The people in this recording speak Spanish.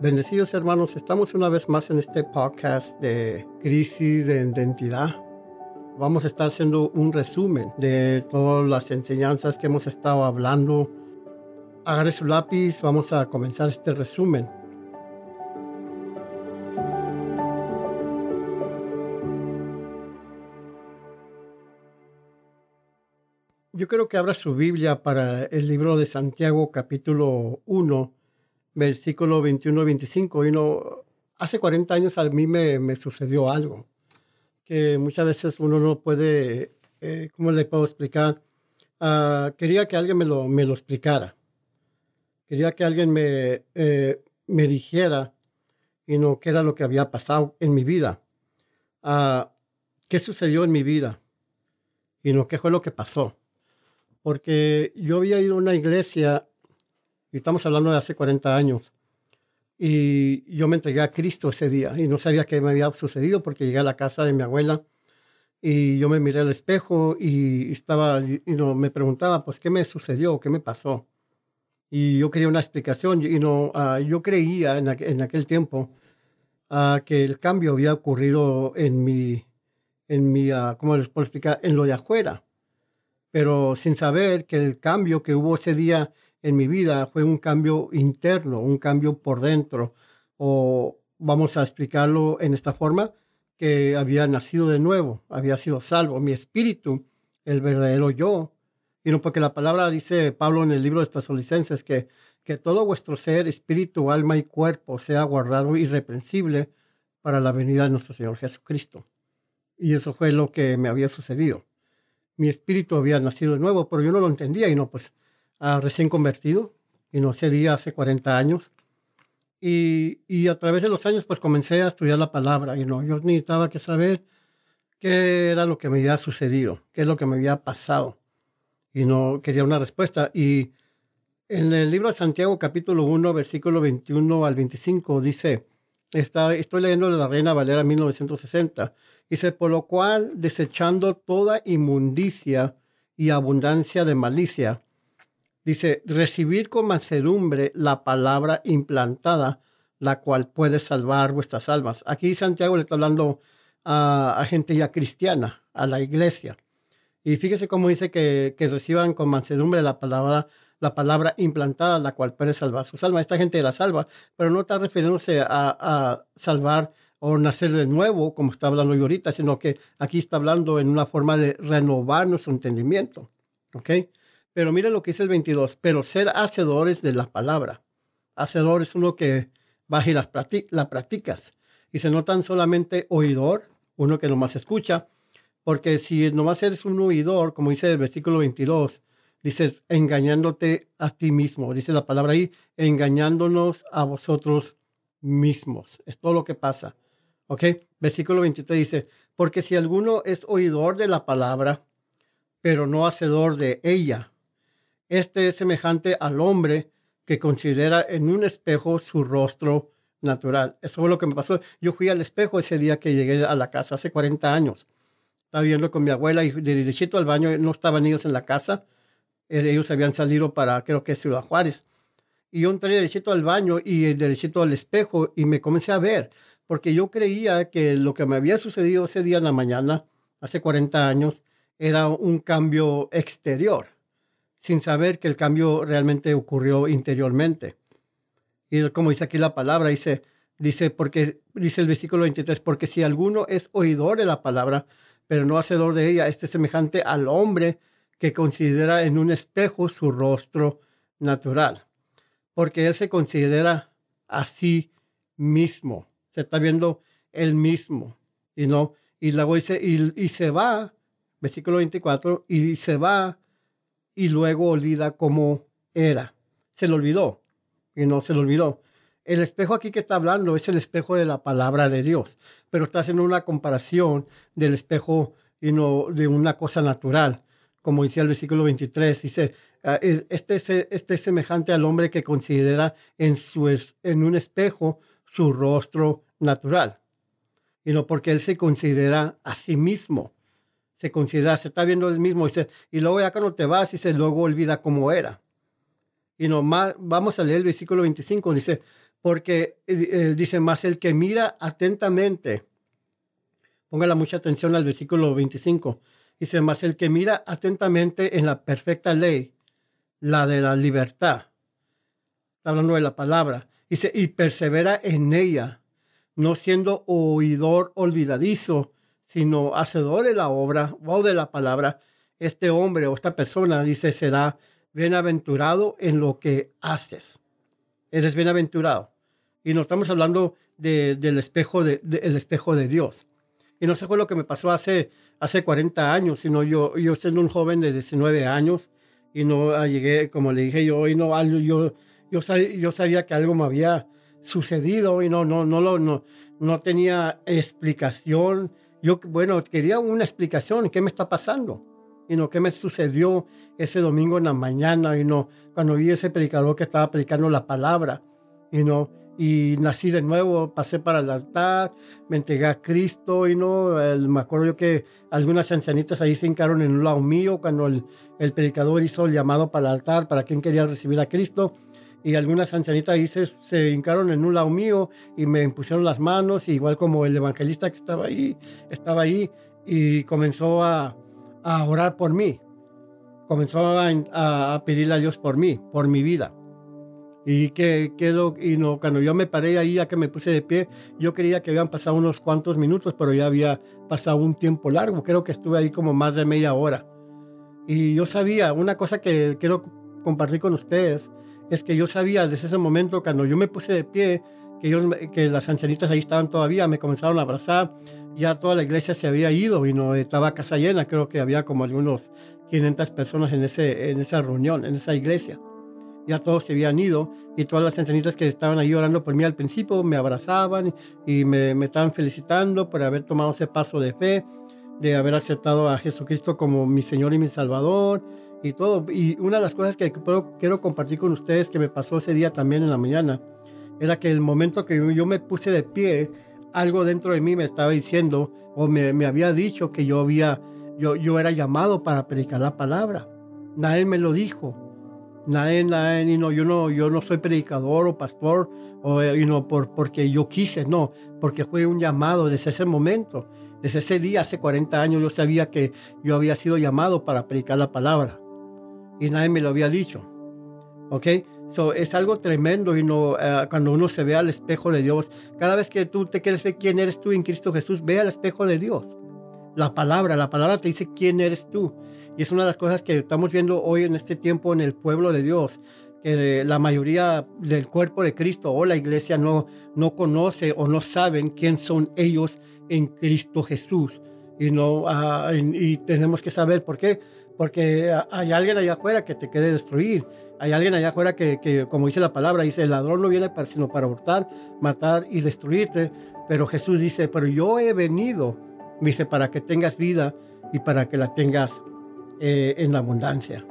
Bendecidos hermanos, estamos una vez más en este podcast de crisis de identidad. Vamos a estar haciendo un resumen de todas las enseñanzas que hemos estado hablando. Agarre su lápiz, vamos a comenzar este resumen. Yo creo que abra su Biblia para el libro de Santiago capítulo 1 versículo 21-25. Y no, hace 40 años a mí me, me, sucedió algo que muchas veces uno no puede, eh, ¿cómo le puedo explicar? Uh, quería que alguien me lo, me lo explicara. Quería que alguien me, eh, me dijera y no qué era lo que había pasado en mi vida. Uh, ¿Qué sucedió en mi vida? Y no qué fue lo que pasó. Porque yo había ido a una iglesia y estamos hablando de hace 40 años. Y yo me entregué a Cristo ese día y no sabía qué me había sucedido porque llegué a la casa de mi abuela y yo me miré al espejo y estaba, y no, me preguntaba, pues, ¿qué me sucedió? ¿Qué me pasó? Y yo quería una explicación y no, uh, yo creía en, aquel tiempo uh, que el cambio había ocurrido en mi, en mi, uh, ¿cómo les puedo explicar? En lo de afuera, pero sin saber que el cambio que hubo ese día en mi vida fue un cambio interno, un cambio por dentro, o vamos a explicarlo en esta forma, que había nacido de nuevo, había sido salvo, mi espíritu, el verdadero yo. Y no porque la palabra dice Pablo en el libro de licencias que, que todo vuestro ser, espíritu, alma y cuerpo sea guardado irreprensible para la venida de nuestro Señor Jesucristo. Y eso fue lo que me había sucedido. Mi espíritu había nacido de nuevo, pero yo no lo entendía y no, pues recién convertido, y no sé, día hace 40 años. Y, y, a través de los años, pues comencé a estudiar la palabra, y no, yo necesitaba que saber qué era lo que me había sucedido, qué es lo que me había pasado, y no quería una respuesta. Y en el libro de Santiago, capítulo 1, versículo 21 al 25, dice, está, estoy leyendo de la Reina Valera 1960, dice, por lo cual, desechando toda inmundicia y abundancia de malicia, Dice, recibir con mansedumbre la palabra implantada, la cual puede salvar vuestras almas. Aquí Santiago le está hablando a, gente ya cristiana, a la iglesia. Y fíjese cómo dice que, reciban con mansedumbre la palabra, la palabra implantada, la cual puede salvar sus almas. Esta gente la salva, pero no está refiriéndose a, a salvar o nacer de nuevo, como está hablando yo ahorita, sino que aquí está hablando en una forma de renovar nuestro entendimiento. ¿Ok? Pero mire lo que dice el 22, pero ser hacedores de la palabra. Hacedor es uno que va y las la practicas. Y se no tan solamente oidor, uno que nomás escucha, porque si nomás eres un oidor, como dice el versículo 22, dices engañándote a ti mismo. Dice la palabra ahí, engañándonos a vosotros mismos. Es todo lo que pasa. ¿Ok? Versículo 23 dice, porque si alguno es oidor de la palabra, pero no hacedor de ella, este es semejante al hombre que considera en un espejo su rostro natural. Eso fue lo que me pasó. Yo fui al espejo ese día que llegué a la casa, hace 40 años. Estaba viendo con mi abuela y de derechito al baño, no estaban ellos en la casa. Eh, ellos habían salido para, creo que Ciudad Juárez. Y yo entré derechito al baño y derechito al espejo y me comencé a ver, porque yo creía que lo que me había sucedido ese día en la mañana, hace 40 años, era un cambio exterior sin saber que el cambio realmente ocurrió interiormente. Y como dice aquí la palabra, dice, dice, porque, dice el versículo 23, porque si alguno es oidor de la palabra, pero no hacedor de ella, este es semejante al hombre que considera en un espejo su rostro natural, porque él se considera a sí mismo, se está viendo él mismo, y no, y luego dice, y, y se va, versículo 24, y se va y luego olvida cómo era. Se le olvidó y no se le olvidó. El espejo aquí que está hablando es el espejo de la palabra de Dios, pero está haciendo una comparación del espejo y no de una cosa natural. Como decía el versículo 23, dice, ah, e, este es, este es semejante al hombre que considera en, su, en un espejo su rostro natural, y no porque él se considera a sí mismo se considera, se está viendo el mismo, y, y luego ya cuando te vas, se luego olvida cómo era. Y nomás, vamos a leer el versículo 25, dice, porque eh, dice más el que mira atentamente. Póngala mucha atención al versículo 25. Dice más el que mira atentamente en la perfecta ley, la de la libertad. Está hablando de la palabra. Dice, y persevera en ella, no siendo oidor olvidadizo, sino hacedor de la obra o de la palabra. Este hombre o esta persona, dice, será bienaventurado en lo que haces. Eres bienaventurado. Y no estamos hablando del espejo de, el espejo de Dios. Y no sé fue lo que me pasó hace, hace 40 años, sino yo, yo siendo un joven de 19 años y no llegué, como le dije yo, y no, yo, yo, sabía, yo sabía que algo me había sucedido y no, no, no, no, no, no tenía explicación. Yo, bueno, quería una explicación, ¿qué me está pasando? y no qué me sucedió ese domingo en la mañana y no cuando vi ese predicador que estaba predicando la palabra. Y no y nací de nuevo pasé para el altar me entregué a Cristo y no me acuerdo yo que algunas ancianitas ahí se hincaron en un lado mío cuando el, el predicador hizo el llamado para el altar para quien quería recibir a Cristo y algunas ancianitas ahí se, se, hincaron en un lado mío y me impusieron las manos, igual como el evangelista que estaba ahí, estaba ahí y comenzó a, a orar por mí. Comenzó a, a, pedirle a Dios por mí, por mi vida. Y que, que lo, y no, cuando yo me paré ahí, ya que me puse de pie, yo creía que habían pasado unos cuantos minutos, pero ya había pasado un tiempo largo. Creo que estuve ahí como más de media hora. Y yo sabía, una cosa que quiero compartir con ustedes, es que yo sabía desde ese momento, cuando yo me puse de pie, que, las ancianitas ahí estaban todavía, me comenzaron a abrazar, ya toda la iglesia se había ido y no estaba casa llena, creo que había como algunos 500 personas en esa reunión, en esa iglesia. Ya todos se habían ido y todas las ancianitas que estaban ahí orando por mí al principio me abrazaban y me, me estaban felicitando por haber tomado ese paso de fe, de haber aceptado a Jesucristo como mi Señor y mi Salvador y todo. Y una de las cosas que quiero compartir con ustedes que me pasó ese día también en la mañana era que el momento que yo me puse de pie, algo dentro de mí me estaba diciendo o me, me había dicho que yo había, yo, yo era llamado para predicar la palabra. Nadie me lo dijo. Nadie, nadie, no, yo no, yo no soy predicador o pastor o you know, por, porque yo quise, no, porque fue un llamado desde ese momento, desde ese día, hace 40 años, yo sabía que yo había sido llamado para predicar la palabra y nadie me lo había dicho. ¿Ok? So, es algo tremendo y no, eh, cuando uno se ve al espejo de Dios, cada vez que tú te quieres ver quién eres tú en Cristo Jesús, ve al espejo de Dios. La palabra, la palabra te dice quién eres tú. Y es una de las cosas que estamos viendo hoy en este tiempo en el pueblo de Dios, que la mayoría del cuerpo de Cristo o la iglesia no, no conoce o no saben quién son ellos en Cristo Jesús. Y, no, ah, y tenemos que saber por qué porque hay alguien allá afuera que te quiere destruir. Hay alguien allá afuera que, como dice la palabra, dice, el ladrón no viene sino para hurtar, matar y destruirte. Pero Jesús dice, pero yo he venido, dice, para que tengas vida y para que la tengas eh, en la abundancia.